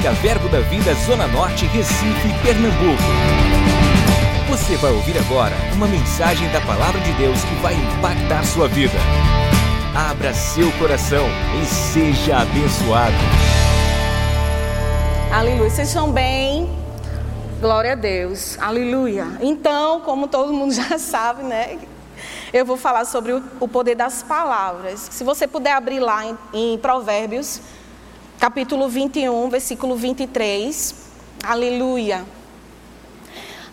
Evangélica Verbo da Vida Zona Norte, Recife, Pernambuco. Você vai ouvir agora uma mensagem da Palavra de Deus que vai impactar sua vida. Abra seu coração e seja abençoado. Aleluia. Vocês estão bem? Glória a Deus. Aleluia. Então, como todo mundo já sabe, né? Eu vou falar sobre o poder das palavras. Se você puder abrir lá em, em Provérbios, capítulo 21, versículo 23. Aleluia.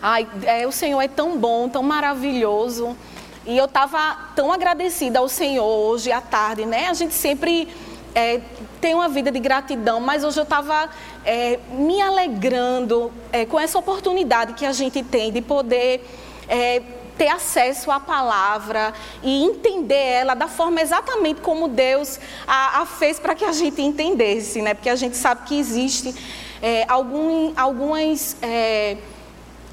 Ai, é, o Senhor é tão bom, tão maravilhoso. E eu estava tão agradecida ao Senhor hoje à tarde, né? A gente sempre é, tem uma vida de gratidão, mas hoje eu estava é, me alegrando é, com essa oportunidade que a gente tem de poder é, ter acesso à palavra e entender ela da forma exatamente como Deus a, a fez para que a gente entendesse, né? Porque a gente sabe que existe é, algum, algumas é,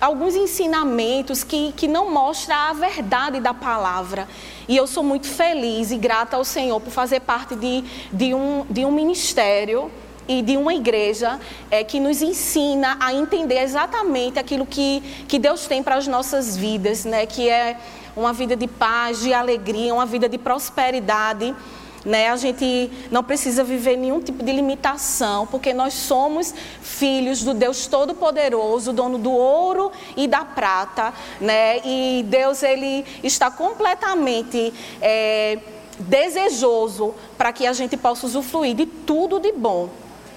alguns ensinamentos que, que não mostram a verdade da palavra. E eu sou muito feliz e grata ao Senhor por fazer parte de, de, um, de um ministério e de uma igreja é, que nos ensina a entender exatamente aquilo que, que Deus tem para as nossas vidas, né? que é uma vida de paz, de alegria, uma vida de prosperidade. Né? A gente não precisa viver nenhum tipo de limitação, porque nós somos filhos do Deus Todo-Poderoso, dono do ouro e da prata, né? E Deus ele está completamente é, desejoso para que a gente possa usufruir de tudo de bom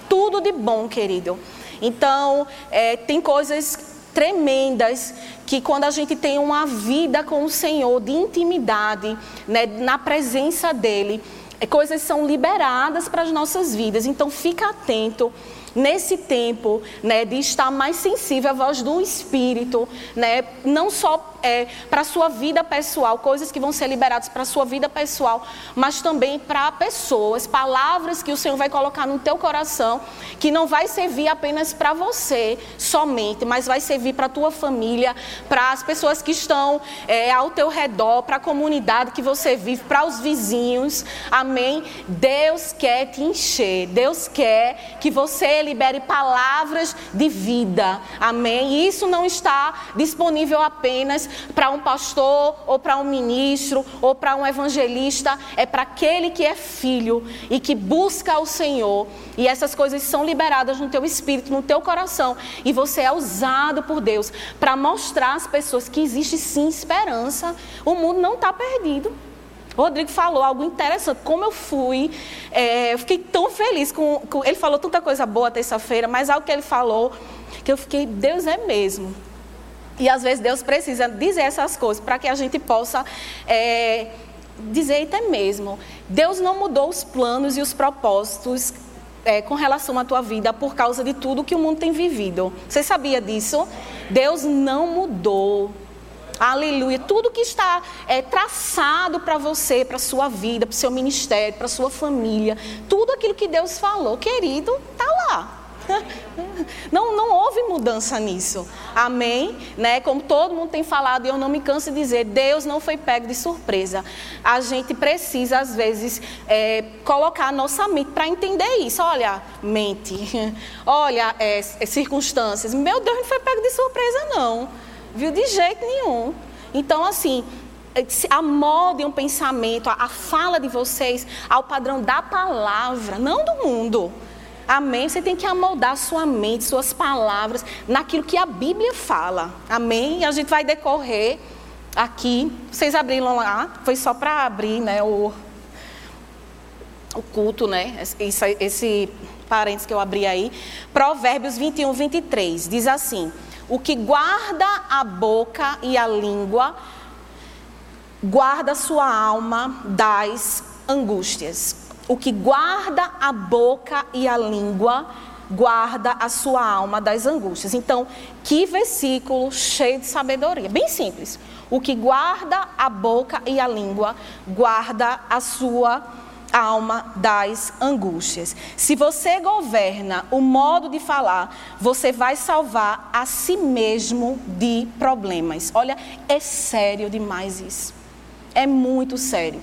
tudo de bom, querido. Então, é, tem coisas tremendas que quando a gente tem uma vida com o Senhor de intimidade, né, na presença dele, é, coisas são liberadas para as nossas vidas. Então, fica atento nesse tempo, né, de estar mais sensível à voz do Espírito, né, não só é, para a sua vida pessoal, coisas que vão ser liberadas para a sua vida pessoal, mas também para pessoas, palavras que o Senhor vai colocar no teu coração, que não vai servir apenas para você somente, mas vai servir para a tua família, para as pessoas que estão é, ao teu redor, para a comunidade que você vive, para os vizinhos, amém? Deus quer te encher, Deus quer que você libere palavras de vida. Amém? E isso não está disponível apenas para um pastor, ou para um ministro, ou para um evangelista. É para aquele que é filho e que busca o Senhor. E essas coisas são liberadas no teu espírito, no teu coração. E você é usado por Deus para mostrar às pessoas que existe sim esperança. O mundo não está perdido. Rodrigo falou algo interessante. Como eu fui, é, eu fiquei tão feliz com, com. Ele falou tanta coisa boa terça-feira, mas algo que ele falou que eu fiquei, Deus é mesmo. E às vezes Deus precisa dizer essas coisas para que a gente possa é, dizer até mesmo. Deus não mudou os planos e os propósitos é, com relação à tua vida por causa de tudo que o mundo tem vivido. Você sabia disso? Deus não mudou. Aleluia. Tudo que está é, traçado para você, para sua vida, para o seu ministério, para sua família, tudo aquilo que Deus falou, querido, está lá. Não, não houve mudança nisso. Amém? Né? Como todo mundo tem falado, e eu não me canso de dizer, Deus não foi pego de surpresa. A gente precisa, às vezes, é, colocar a nossa mente para entender isso. Olha, mente. Olha, é, circunstâncias. Meu Deus, não foi pego de surpresa, não. Viu? De jeito nenhum. Então, assim, amoldem um pensamento, a, fala de vocês ao padrão da palavra, não do mundo. Amém? Você tem que amoldar sua mente, suas palavras, naquilo que a Bíblia fala. Amém? E a gente vai decorrer aqui. Vocês abriram lá, foi só para abrir né, o, o culto, né? Esse, esse parênteses que eu abri aí. Provérbios 21, 23. Diz assim. O que guarda a boca e a língua, guarda sua alma das angústias. O que guarda a boca e a língua, guarda a sua alma das angústias. Então, que versículo cheio de sabedoria. Bem simples. O que guarda a boca e a língua, guarda a sua alma das angústias. Se você governa o modo de falar, você vai salvar a si mesmo de problemas. Olha, é sério demais isso. É muito sério.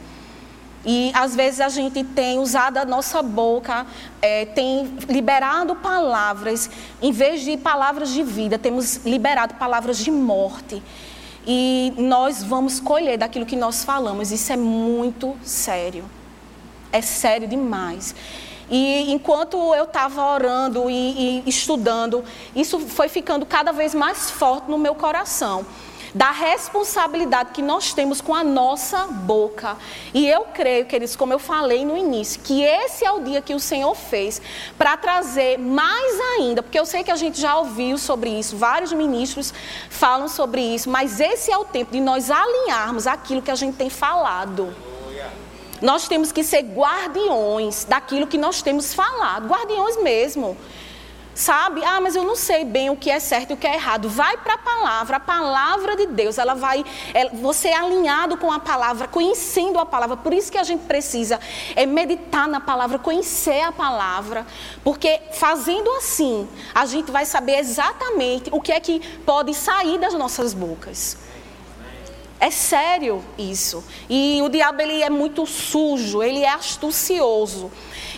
E às vezes a gente tem usado a nossa boca, é, tem liberado palavras, em vez de palavras de vida, temos liberado palavras de morte. E nós vamos colher daquilo que nós falamos. Isso é muito sério. É sério demais. E enquanto eu estava orando e, e estudando, isso foi ficando cada vez mais forte no meu coração da responsabilidade que nós temos com a nossa boca. E eu creio, queridos, como eu falei no início, que esse é o dia que o Senhor fez para trazer mais ainda, porque eu sei que a gente já ouviu sobre isso, vários ministros falam sobre isso, mas esse é o tempo de nós alinharmos aquilo que a gente tem falado. Nós temos que ser guardiões daquilo que nós temos falado, guardiões mesmo sabe? Ah, mas eu não sei bem o que é certo e o que é errado. Vai para a palavra, a palavra de Deus, ela vai, é, você é alinhado com a palavra, conhecendo a palavra. Por isso que a gente precisa é meditar na palavra, conhecer a palavra, porque fazendo assim, a gente vai saber exatamente o que é que pode sair das nossas bocas. É sério isso. E o diabo ele é muito sujo, ele é astucioso.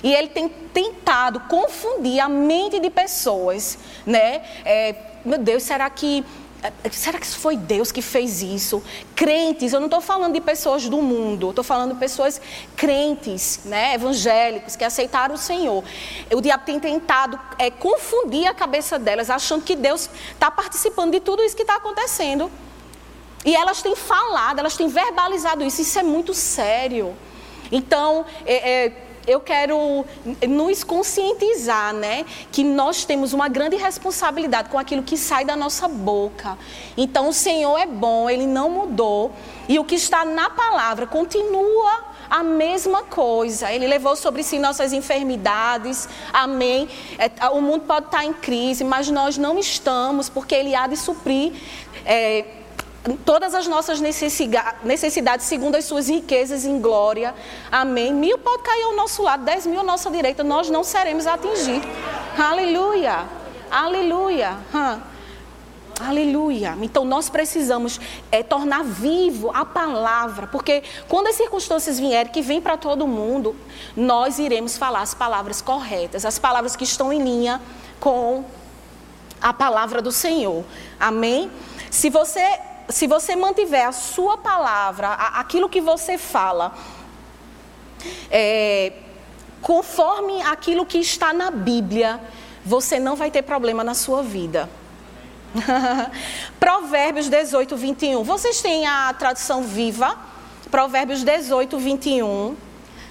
E ele tem tentado confundir a mente de pessoas, né? É, meu Deus, será que é, Será que foi Deus que fez isso? Crentes, eu não estou falando de pessoas do mundo, estou falando de pessoas crentes, né, evangélicos, que aceitaram o Senhor. O diabo tem tentado é, confundir a cabeça delas, achando que Deus está participando de tudo isso que está acontecendo. E elas têm falado, elas têm verbalizado isso, isso é muito sério. Então, é, é, eu quero nos conscientizar, né, que nós temos uma grande responsabilidade com aquilo que sai da nossa boca. Então, o Senhor é bom, Ele não mudou, e o que está na palavra continua a mesma coisa. Ele levou sobre si nossas enfermidades, amém. É, o mundo pode estar em crise, mas nós não estamos, porque Ele há de suprir. É, todas as nossas necessidades segundo as suas riquezas em glória. Amém. Mil pode cair ao nosso lado, dez mil à nossa direita, nós não seremos atingidos. Aleluia. Aleluia. Aleluia. Então nós precisamos é, tornar vivo a palavra, porque quando as circunstâncias vierem, que vem para todo mundo, nós iremos falar as palavras corretas, as palavras que estão em linha com a palavra do Senhor. Amém? Se você se você mantiver a sua palavra, aquilo que você fala, é, conforme aquilo que está na Bíblia, você não vai ter problema na sua vida. Provérbios 18, 21. Vocês têm a tradução viva? Provérbios 18, 21.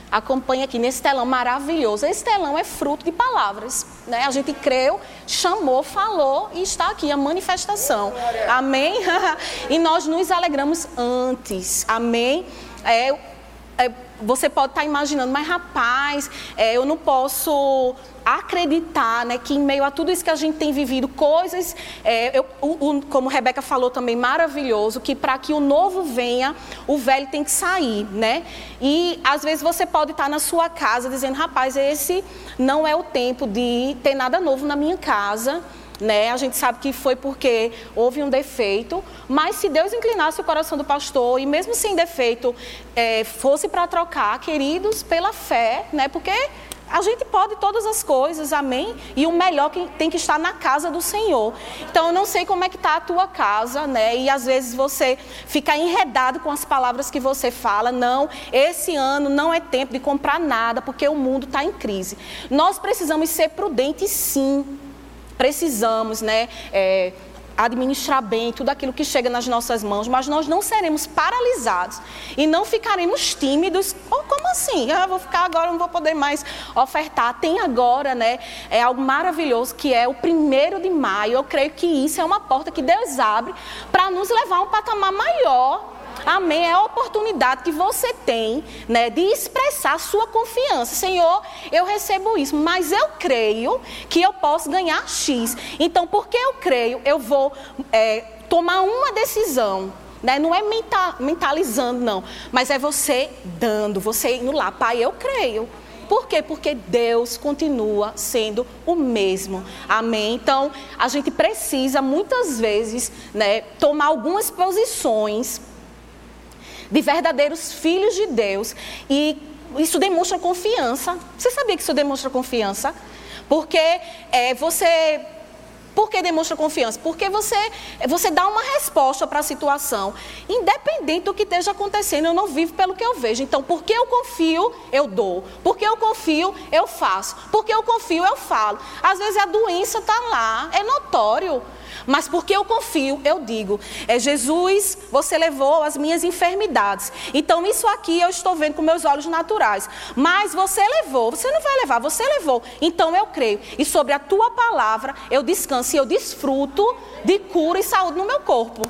Acompanhe aqui nesse telão maravilhoso. Esse telão é fruto de palavras. Né? A gente creu, chamou, falou e está aqui a manifestação. Amém? e nós nos alegramos antes. Amém? É, é, você pode estar imaginando, mas rapaz, é, eu não posso acreditar né, que em meio a tudo isso que a gente tem vivido, coisas, é, eu, o, o, como Rebeca falou também, maravilhoso, que para que o novo venha, o velho tem que sair, né? E às vezes você pode estar na sua casa dizendo, rapaz, esse não é o tempo de ter nada novo na minha casa. Né? A gente sabe que foi porque houve um defeito, mas se Deus inclinasse o coração do pastor e mesmo sem defeito é, fosse para trocar, queridos, pela fé, né? Porque a gente pode todas as coisas, amém? E o melhor tem que estar na casa do Senhor. Então eu não sei como é que está a tua casa, né? E às vezes você fica enredado com as palavras que você fala. Não, esse ano não é tempo de comprar nada, porque o mundo está em crise. Nós precisamos ser prudentes, sim precisamos, né? É, administrar bem tudo aquilo que chega nas nossas mãos, mas nós não seremos paralisados e não ficaremos tímidos. Oh, como assim? Ah, vou ficar agora, não vou poder mais ofertar. Tem agora, né? É algo maravilhoso que é o primeiro de maio. Eu creio que isso é uma porta que Deus abre para nos levar a um patamar maior Amém. É a oportunidade que você tem né, de expressar sua confiança. Senhor, eu recebo isso, mas eu creio que eu posso ganhar X. Então, porque eu creio, eu vou é, tomar uma decisão. Né? Não é mentalizando, não. Mas é você dando, você indo lá. Pai, eu creio. Por quê? Porque Deus continua sendo o mesmo. Amém? Então, a gente precisa muitas vezes né, tomar algumas posições de verdadeiros filhos de Deus. E isso demonstra confiança. Você sabia que isso demonstra confiança? Porque é, você por que demonstra confiança? Porque você, você dá uma resposta para a situação, independente do que esteja acontecendo. Eu não vivo pelo que eu vejo. Então, porque eu confio, eu dou. Porque eu confio, eu faço. Porque eu confio, eu falo. Às vezes a doença está lá, é notório. Mas porque eu confio, eu digo: é Jesus, você levou as minhas enfermidades. Então isso aqui eu estou vendo com meus olhos naturais. Mas você levou, você não vai levar, você levou. Então eu creio. E sobre a tua palavra eu descanso e eu desfruto de cura e saúde no meu corpo.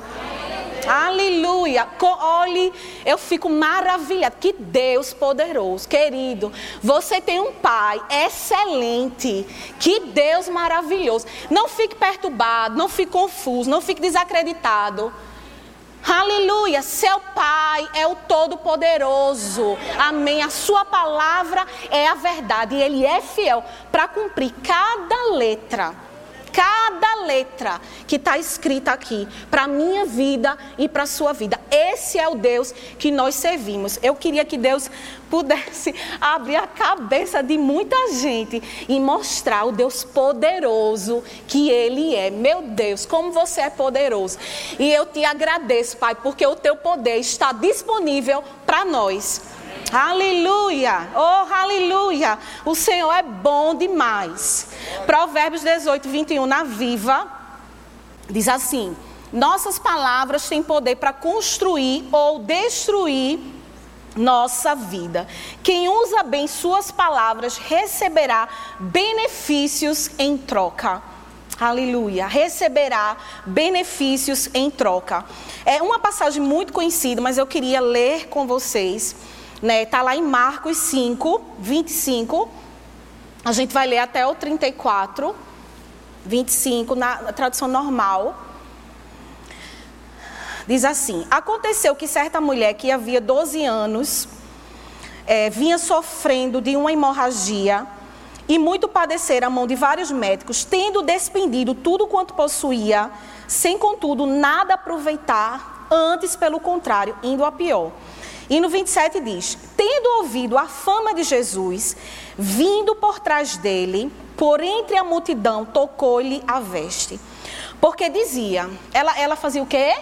Aleluia. Olhe, eu fico maravilhada. Que Deus poderoso, querido. Você tem um pai excelente. Que Deus maravilhoso. Não fique perturbado, não fique confuso, não fique desacreditado. Aleluia, seu Pai é o Todo-Poderoso. Amém. A sua palavra é a verdade e ele é fiel para cumprir cada letra cada letra que está escrita aqui para a minha vida e para a sua vida. Esse é o Deus que nós servimos. Eu queria que Deus pudesse abrir a cabeça de muita gente e mostrar o Deus poderoso que Ele é. Meu Deus, como você é poderoso. E eu te agradeço, Pai, porque o teu poder está disponível para nós. Aleluia! Oh, aleluia! O Senhor é bom demais. Provérbios 18, 21, na viva, diz assim: Nossas palavras têm poder para construir ou destruir nossa vida. Quem usa bem suas palavras receberá benefícios em troca. Aleluia. Receberá benefícios em troca. É uma passagem muito conhecida, mas eu queria ler com vocês né? Está lá em Marcos 5, 25. A gente vai ler até o 34, 25, na tradução normal. Diz assim: Aconteceu que certa mulher que havia 12 anos é, vinha sofrendo de uma hemorragia e muito padecer a mão de vários médicos, tendo despendido tudo quanto possuía, sem contudo nada aproveitar, antes pelo contrário, indo a pior. E no 27 diz: Tendo ouvido a fama de Jesus, vindo por trás dele, por entre a multidão, tocou-lhe a veste. Porque dizia, ela, ela fazia o quê?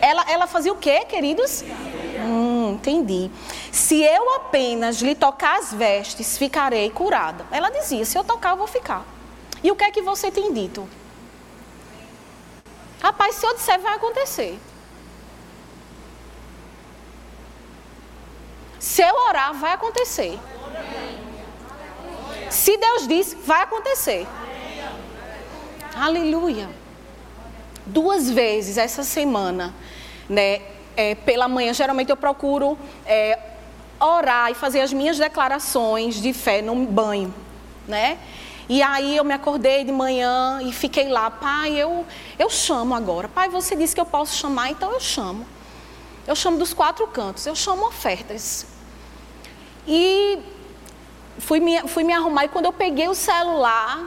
Ela, ela fazia o quê, queridos? Hum, entendi. Se eu apenas lhe tocar as vestes, ficarei curada. Ela dizia: se eu tocar, eu vou ficar. E o que é que você tem dito? Rapaz, se eu disser, vai acontecer. Se eu orar, vai acontecer. Se Deus diz, vai acontecer. Aleluia. Duas vezes essa semana, né, é, pela manhã, geralmente eu procuro é, orar e fazer as minhas declarações de fé no banho, né? E aí eu me acordei de manhã e fiquei lá, pai, eu, eu chamo agora. Pai, você disse que eu posso chamar, então eu chamo. Eu chamo dos quatro cantos, eu chamo ofertas. E fui me, fui me arrumar e quando eu peguei o celular,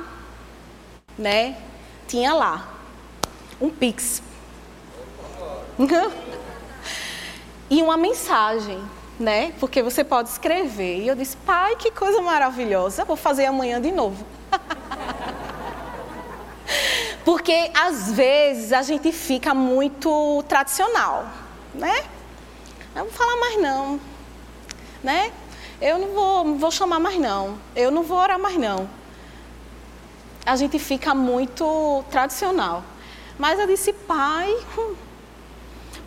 né, tinha lá um Pix. e uma mensagem, né? Porque você pode escrever. E eu disse, pai, que coisa maravilhosa, vou fazer amanhã de novo. Porque às vezes a gente fica muito tradicional, né? Não vou falar mais não, né? Eu não vou, vou chamar mais não. Eu não vou orar mais não. A gente fica muito tradicional. Mas eu disse, pai, hum.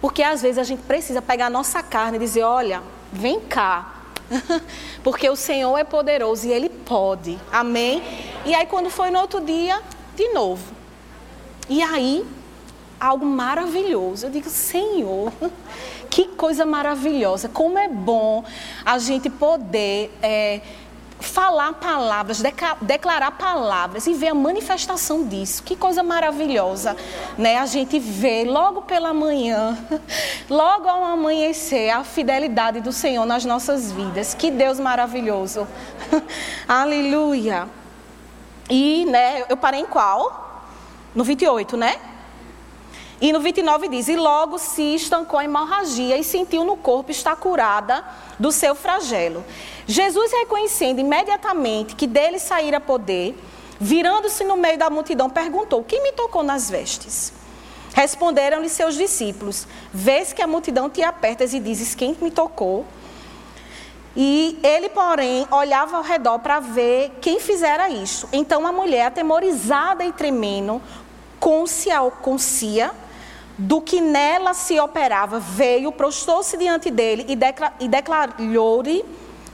porque às vezes a gente precisa pegar a nossa carne e dizer, olha, vem cá. porque o Senhor é poderoso e Ele pode. Amém? E aí quando foi no outro dia, de novo. E aí, algo maravilhoso. Eu digo, Senhor, que coisa maravilhosa, como é bom a gente poder é, falar palavras, declarar palavras e ver a manifestação disso. Que coisa maravilhosa, né? A gente vê logo pela manhã, logo ao amanhecer, a fidelidade do Senhor nas nossas vidas. Que Deus maravilhoso. Aleluia. E, né, eu parei em qual? No 28, né? E no 29 diz: E logo se estancou a hemorragia e sentiu no corpo estar curada do seu flagelo. Jesus, reconhecendo imediatamente que dele saíra poder, virando-se no meio da multidão, perguntou: Quem me tocou nas vestes? Responderam-lhe seus discípulos: Vês que a multidão te apertas e dizes: Quem me tocou? E ele, porém, olhava ao redor para ver quem fizera isso. Então a mulher, atemorizada e tremendo, concia do que nela se operava, veio, prostou-se diante dele e, e declarou-lhe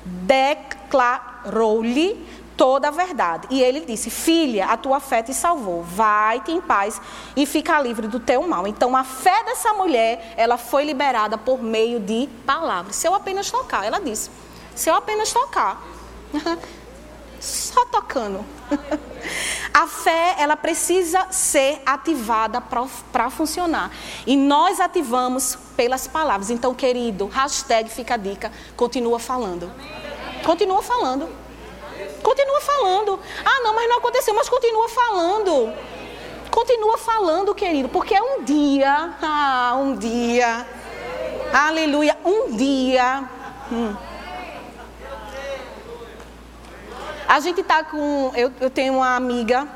declarou-lhe toda a verdade. E ele disse: Filha, a tua fé te salvou. Vai-te em paz e fica livre do teu mal. Então a fé dessa mulher, ela foi liberada por meio de palavras. Se eu apenas tocar, ela disse: Se eu apenas tocar. Só tocando. A fé, ela precisa ser ativada para funcionar. E nós ativamos pelas palavras. Então, querido, hashtag fica a dica, continua falando. Continua falando. Continua falando. Ah, não, mas não aconteceu, mas continua falando. Continua falando, querido, porque é um dia, ah, um dia, aleluia, um dia. Hum. A gente tá com. Eu, eu tenho uma amiga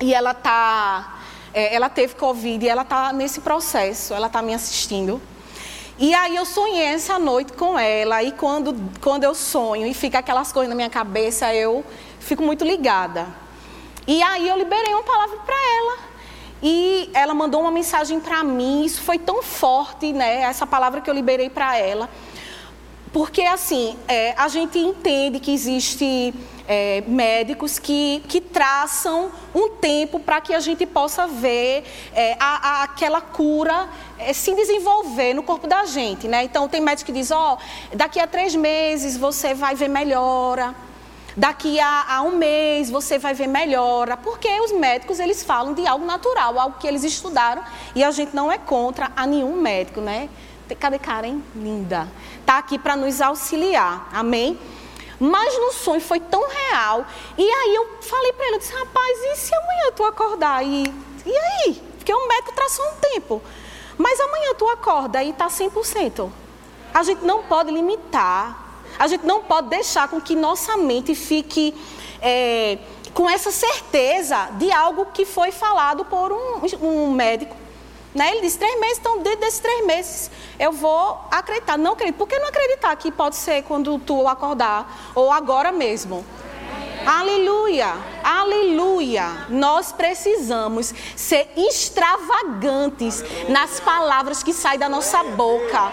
e ela tá. É, ela teve Covid e ela tá nesse processo, ela tá me assistindo. E aí eu sonhei essa noite com ela, e quando, quando eu sonho e fica aquelas coisas na minha cabeça, eu fico muito ligada. E aí eu liberei uma palavra para ela. E ela mandou uma mensagem para mim, isso foi tão forte, né? Essa palavra que eu liberei para ela. Porque, assim, é, a gente entende que existe é, médicos que, que traçam um tempo para que a gente possa ver é, a, a, aquela cura é, se desenvolver no corpo da gente, né? Então, tem médico que diz, ó, oh, daqui a três meses você vai ver melhora. Daqui a, a, um mês você vai ver melhora, porque os médicos eles falam de algo natural, algo que eles estudaram e a gente não é contra a nenhum médico, né? Cadê Karen? Linda. Está aqui para nos auxiliar. Amém? Mas no sonho foi tão real. E aí eu falei para ele, eu disse, rapaz, e se amanhã tu acordar? E, e aí? Porque o médico traçou um tempo. Mas amanhã tu acorda e está 100%. A gente não pode limitar. A gente não pode deixar com que nossa mente fique é, com essa certeza de algo que foi falado por um, um médico né? Ele disse três meses, então dentro desses três meses eu vou acreditar. Não acredito. Por que não acreditar que pode ser quando tu acordar ou agora mesmo? Aleluia, aleluia. Nós precisamos ser extravagantes nas palavras que saem da nossa boca.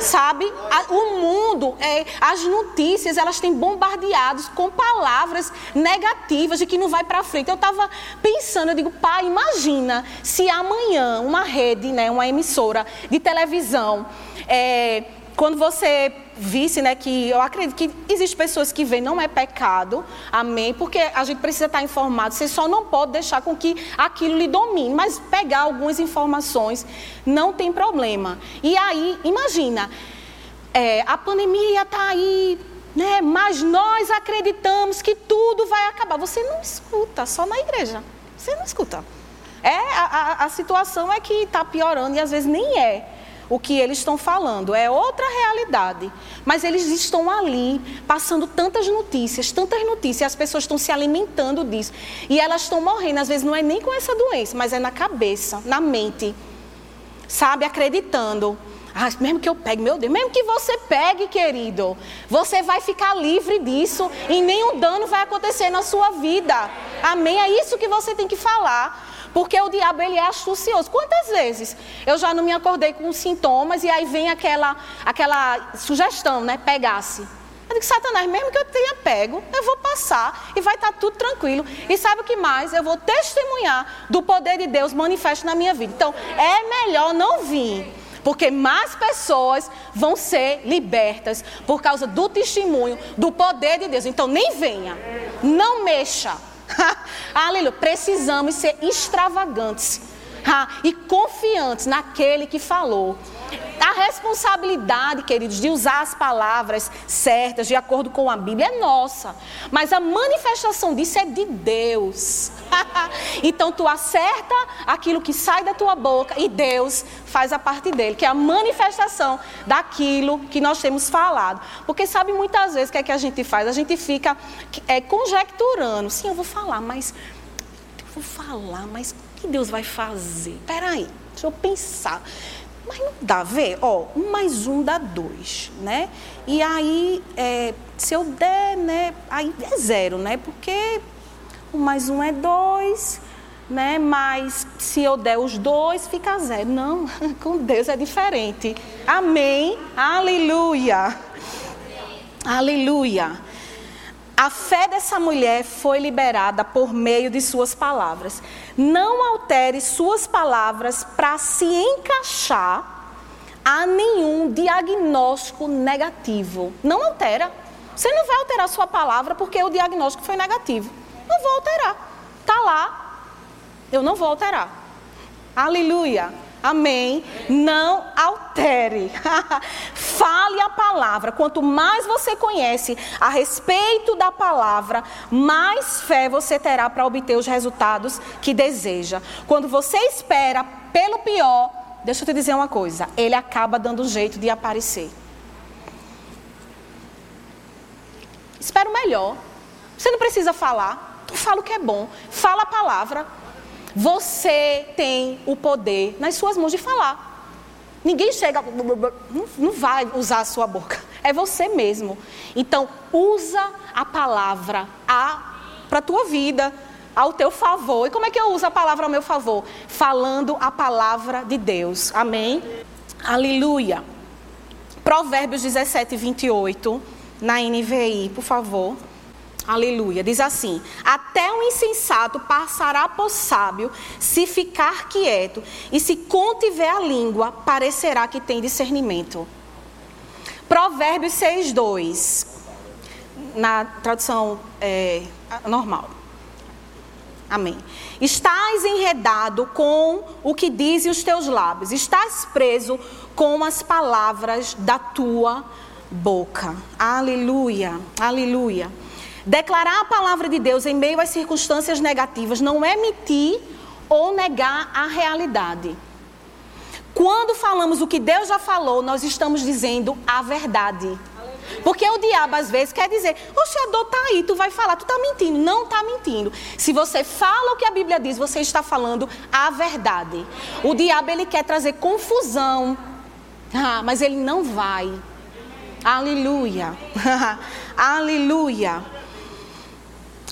Sabe? O mundo, é, as notícias, elas têm bombardeados com palavras negativas de que não vai para frente. Eu estava pensando, eu digo, pai, imagina se amanhã uma rede, né, uma emissora de televisão, é, quando você visse, né, que eu acredito que existem pessoas que veem, não é pecado, amém, porque a gente precisa estar informado, você só não pode deixar com que aquilo lhe domine, mas pegar algumas informações não tem problema. E aí, imagina, é, a pandemia está aí, né, mas nós acreditamos que tudo vai acabar. Você não escuta, só na igreja, você não escuta. É, a, a, a situação é que está piorando e às vezes nem é o que eles estão falando, é outra realidade. Mas eles estão ali passando tantas notícias, tantas notícias, as pessoas estão se alimentando disso. E elas estão morrendo, às vezes não é nem com essa doença, mas é na cabeça, na mente. Sabe, acreditando. Ah, mesmo que eu pegue, meu Deus, mesmo que você pegue, querido, você vai ficar livre disso e nenhum dano vai acontecer na sua vida. Amém? É isso que você tem que falar. Porque o diabo ele é astucioso. Quantas vezes eu já não me acordei com sintomas e aí vem aquela, aquela sugestão, né? Pegasse. Eu digo, Satanás, mesmo que eu tenha pego, eu vou passar e vai estar tá tudo tranquilo. E sabe o que mais? Eu vou testemunhar do poder de Deus manifesto na minha vida. Então, é melhor não vir. Porque mais pessoas vão ser libertas por causa do testemunho, do poder de Deus. Então, nem venha. Não mexa. Aleluia. Precisamos ser extravagantes e confiantes naquele que falou. A responsabilidade, queridos, de usar as palavras certas, de acordo com a Bíblia, é nossa. Mas a manifestação disso é de Deus. então tu acerta aquilo que sai da tua boca e Deus faz a parte dele, que é a manifestação daquilo que nós temos falado. Porque sabe muitas vezes o que é que a gente faz? A gente fica é, conjecturando. Sim, eu vou falar, mas. Eu vou falar, mas que Deus vai fazer? Peraí, deixa eu pensar. Mas não dá, vê, ó, um mais um dá dois, né? E aí, é, se eu der, né, aí é zero, né? Porque um mais um é dois, né? Mas se eu der os dois, fica zero. Não, com Deus é diferente. Amém? Aleluia. Aleluia. A fé dessa mulher foi liberada por meio de suas palavras. Não altere suas palavras para se encaixar a nenhum diagnóstico negativo. Não altera. Você não vai alterar sua palavra porque o diagnóstico foi negativo. Não vou alterar. Está lá. Eu não vou alterar. Aleluia. Amém. Não altere. Fale a palavra. Quanto mais você conhece a respeito da palavra, mais fé você terá para obter os resultados que deseja. Quando você espera pelo pior, deixa eu te dizer uma coisa: ele acaba dando jeito de aparecer. Espera o melhor. Você não precisa falar. Tu fala o que é bom. Fala a palavra. Você tem o poder nas suas mãos de falar. Ninguém chega, não vai usar a sua boca. É você mesmo. Então, usa a palavra para a tua vida, ao teu favor. E como é que eu uso a palavra ao meu favor? Falando a palavra de Deus. Amém? Aleluia. Provérbios 17, 28, na NVI, por favor. Aleluia. Diz assim: Até o insensato passará por sábio se ficar quieto, e se contiver a língua, parecerá que tem discernimento. Provérbios 6, 2. Na tradução é, normal. Amém. Estás enredado com o que dizem os teus lábios, estás preso com as palavras da tua boca. Aleluia, aleluia. Declarar a palavra de Deus em meio às circunstâncias negativas não é mentir ou negar a realidade. Quando falamos o que Deus já falou, nós estamos dizendo a verdade. Porque o diabo às vezes quer dizer, o Senhor está aí, tu vai falar, tu está mentindo. Não está mentindo. Se você fala o que a Bíblia diz, você está falando a verdade. O diabo ele quer trazer confusão. Ah, mas ele não vai. Aleluia. Aleluia.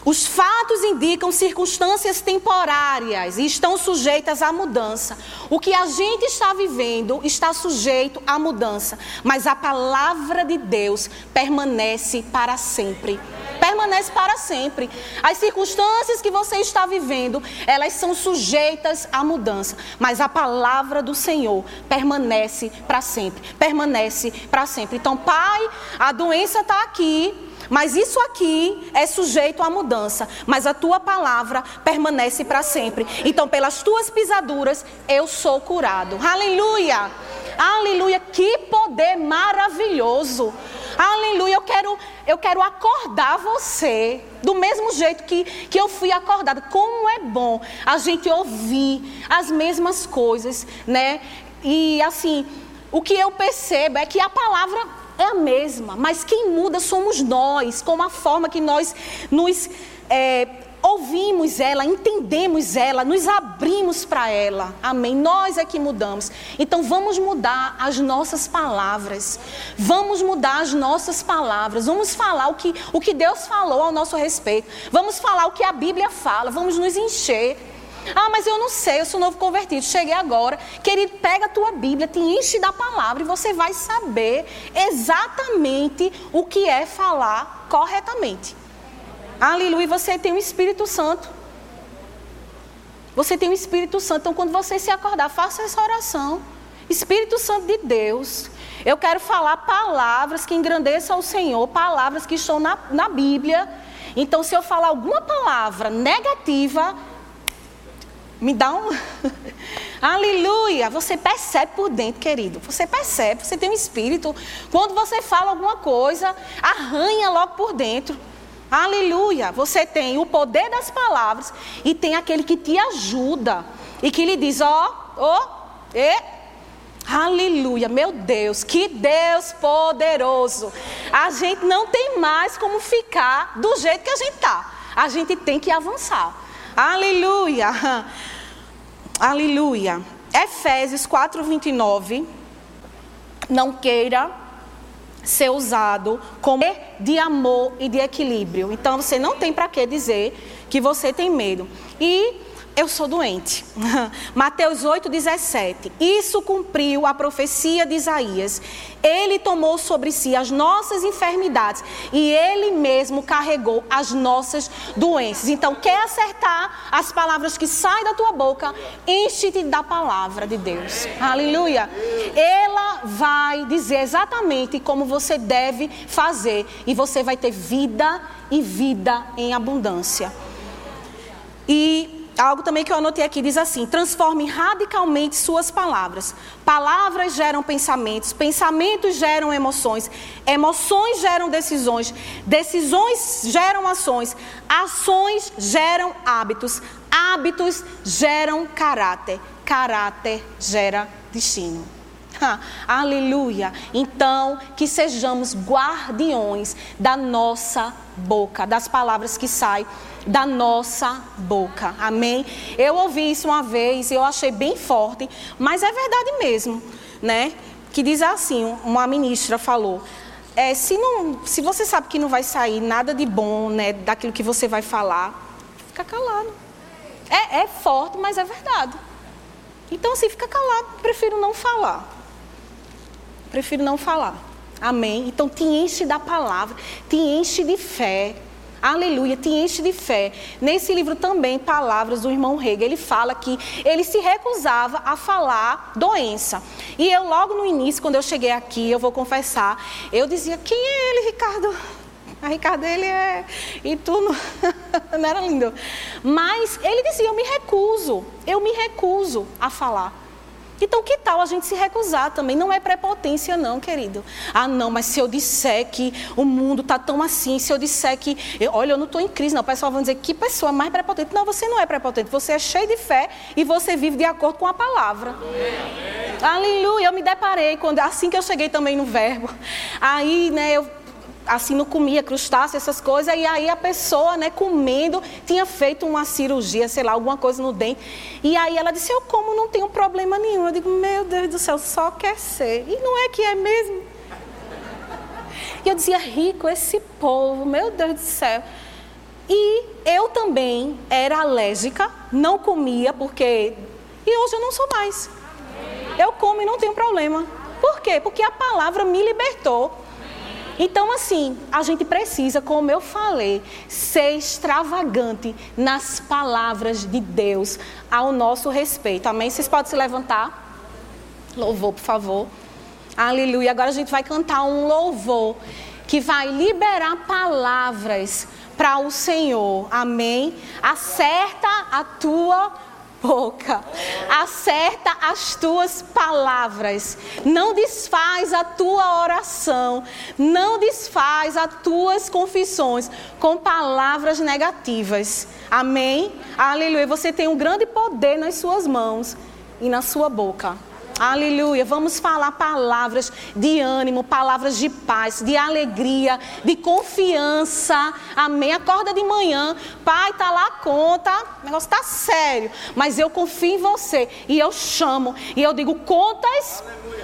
Os fatos indicam circunstâncias temporárias e estão sujeitas à mudança. O que a gente está vivendo está sujeito à mudança, mas a palavra de Deus permanece para sempre. Permanece para sempre. As circunstâncias que você está vivendo, elas são sujeitas à mudança, mas a palavra do Senhor permanece para sempre. Permanece para sempre. Então, Pai, a doença está aqui mas isso aqui é sujeito à mudança, mas a tua palavra permanece para sempre. Então, pelas tuas pisaduras, eu sou curado. Aleluia! Aleluia! Que poder maravilhoso! Aleluia! Eu quero, eu quero acordar você do mesmo jeito que, que eu fui acordada. Como é bom a gente ouvir as mesmas coisas, né? E assim, o que eu percebo é que a palavra é a mesma, mas quem muda somos nós, com a forma que nós nos é, ouvimos ela, entendemos ela, nos abrimos para ela. Amém? Nós é que mudamos. Então vamos mudar as nossas palavras. Vamos mudar as nossas palavras. Vamos falar o que, o que Deus falou ao nosso respeito. Vamos falar o que a Bíblia fala. Vamos nos encher. Ah, mas eu não sei, eu sou novo convertido, cheguei agora. Querido, pega a tua Bíblia, te enche da palavra e você vai saber exatamente o que é falar corretamente. Aleluia, você tem o Espírito Santo. Você tem o Espírito Santo. Então, quando você se acordar, faça essa oração. Espírito Santo de Deus, eu quero falar palavras que engrandeçam ao Senhor, palavras que estão na, na Bíblia. Então, se eu falar alguma palavra negativa, Me dá um. Aleluia! Você percebe por dentro, querido. Você percebe, você tem um espírito. Quando você fala alguma coisa, arranha logo por dentro. Aleluia! Você tem o poder das palavras e tem aquele que te ajuda e que lhe diz: ó, ó, e. Aleluia, meu Deus, que Deus poderoso. A gente não tem mais como ficar do jeito que a gente está. A gente tem que avançar. Aleluia. Aleluia. Efésios 4, 29. Não queira ser usado como de amor e de equilíbrio. Então você não tem para que dizer que você tem medo. E eu sou doente. Mateus 8, 17. Isso cumpriu a profecia de Isaías. Ele tomou sobre si as nossas enfermidades e ele mesmo carregou as nossas doenças. Então, quer acertar as palavras que saem da tua boca? Enche-te da palavra de Deus. Aleluia. Ela vai dizer exatamente como você deve fazer e você vai ter vida e vida em abundância. E algo também que eu anotei aqui diz assim: transforme radicalmente suas palavras. Palavras geram pensamentos, pensamentos geram emoções, emoções geram decisões, decisões geram ações, ações geram hábitos, hábitos geram caráter, caráter gera destino. Aleluia. Então, que sejamos guardiões da nossa boca, das palavras que saem da nossa boca. Amém? Eu ouvi isso uma vez e eu achei bem forte, mas é verdade mesmo, né? Que diz assim, uma ministra falou: é, se, não, se você sabe que não vai sair nada de bom, né, daquilo que você vai falar, fica calado. É, é forte, mas é verdade. Então, assim, fica calado, prefiro não falar. Prefiro não falar. Amém? Então, te enche da palavra, te enche de fé. Aleluia, te enche de fé. Nesse livro também, palavras do irmão Rega, ele fala que ele se recusava a falar doença. E eu, logo no início, quando eu cheguei aqui, eu vou confessar, eu dizia: Quem é ele, Ricardo? A Ricardo, ele é. E tu não... não era lindo. Mas ele dizia: Eu me recuso, eu me recuso a falar. Então, que tal a gente se recusar também? Não é prepotência, não, querido. Ah, não, mas se eu disser que o mundo está tão assim, se eu disser que, eu, olha, eu não estou em crise, não. O pessoal vai dizer que pessoa mais prepotente. Não, você não é prepotente. Você é cheio de fé e você vive de acordo com a palavra. Aleluia. Eu me deparei quando, assim que eu cheguei também no verbo. Aí, né, eu assim não comia crustáceo, essas coisas, e aí a pessoa, né, comendo, tinha feito uma cirurgia, sei lá, alguma coisa no dente. E aí ela disse: "Eu como, não tenho problema nenhum". Eu digo: "Meu Deus do céu, só quer ser". E não é que é mesmo. E eu dizia: "Rico esse povo, meu Deus do céu". E eu também era alérgica, não comia porque e hoje eu não sou mais. Eu como e não tenho problema. Por quê? Porque a palavra me libertou. Então, assim, a gente precisa, como eu falei, ser extravagante nas palavras de Deus ao nosso respeito. Amém? Vocês podem se levantar? Louvor, por favor. Aleluia. Agora a gente vai cantar um louvor que vai liberar palavras para o Senhor. Amém? Acerta a tua boca. Acerta as tuas palavras. Não desfaz a tua oração. Não desfaz as tuas confissões com palavras negativas. Amém? Aleluia. Você tem um grande poder nas suas mãos e na sua boca. Aleluia. Vamos falar palavras de ânimo, palavras de paz, de alegria, de confiança. Amém. Acorda de manhã. Pai, tá lá a conta. O negócio tá sério. Mas eu confio em você. E eu chamo. E eu digo: contas.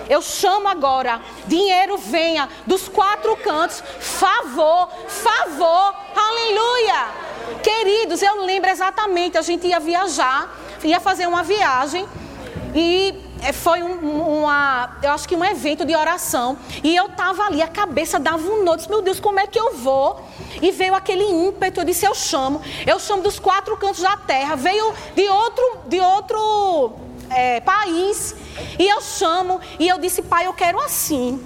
Eu chamo agora. Dinheiro venha dos quatro cantos. Favor, favor. Aleluia. Queridos, eu lembro exatamente. A gente ia viajar. Ia fazer uma viagem. E foi um, uma, eu acho que um evento de oração. E eu estava ali, a cabeça dava um nó. Disse, meu Deus, como é que eu vou? E veio aquele ímpeto, eu disse, eu chamo. Eu chamo dos quatro cantos da terra. Veio de outro, de outro é, país. E eu chamo, e eu disse, pai, eu quero assim.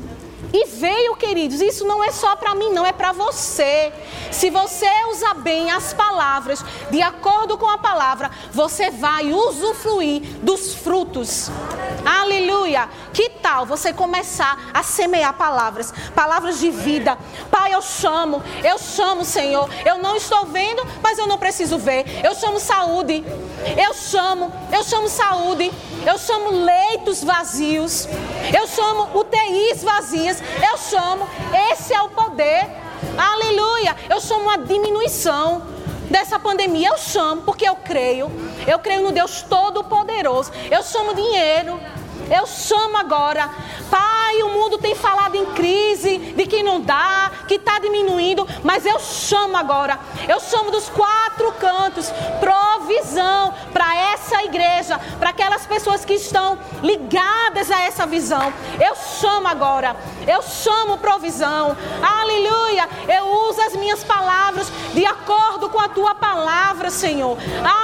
E veio, queridos, isso não é só para mim, não é para você. Se você usar bem as palavras, de acordo com a palavra, você vai usufruir dos frutos. Aleluia! Que tal você começar a semear palavras, palavras de vida? Pai, eu chamo, eu chamo, Senhor. Eu não estou vendo, mas eu não preciso ver. Eu chamo saúde. Eu chamo, eu chamo saúde. Eu chamo leitos vazios. Eu chamo UTIs vazias. Eu chamo. Esse é o poder. Aleluia. Eu chamo a diminuição dessa pandemia. Eu chamo porque eu creio. Eu creio no Deus Todo-Poderoso. Eu chamo dinheiro. Eu chamo agora. Pai, o mundo tem falado em crise, de que não dá, que está diminuindo, mas eu chamo agora. Eu chamo dos quatro cantos provisão para essa igreja, para aquelas pessoas que estão ligadas a essa visão. Eu chamo agora. Eu chamo provisão. Aleluia. Eu uso as minhas palavras de acordo com a tua palavra, Senhor.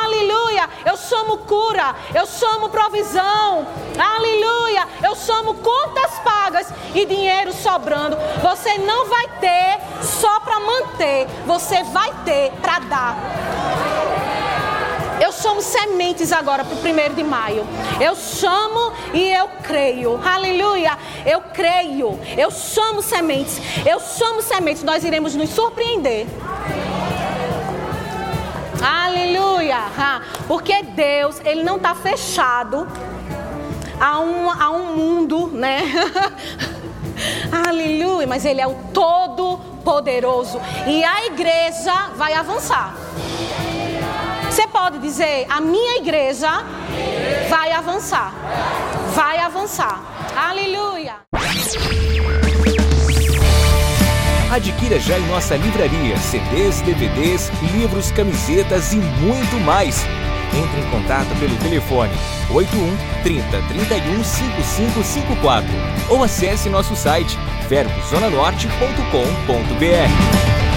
Aleluia. Eu chamo cura. Eu chamo provisão. Aleluia. Eu chamo contas pagas e dinheiro sobrando. Você não vai ter só para manter, você vai ter para dar. Eu chamo sementes agora para o primeiro de maio. Eu chamo e eu creio. Aleluia. Eu creio. Eu chamo sementes. Eu chamo sementes. Nós iremos nos surpreender. Aleluia. Porque Deus, Ele não está fechado a um, a um mundo, né? Aleluia, mas Ele é o Todo-Poderoso e a igreja vai avançar. Você pode dizer: a minha igreja vai avançar, vai avançar. Aleluia. Adquira já em nossa livraria CDs, DVDs, livros, camisetas e muito mais. Entre em contato pelo telefone 81 30 31 5554 ou acesse nosso site verbozonanorte.com.br.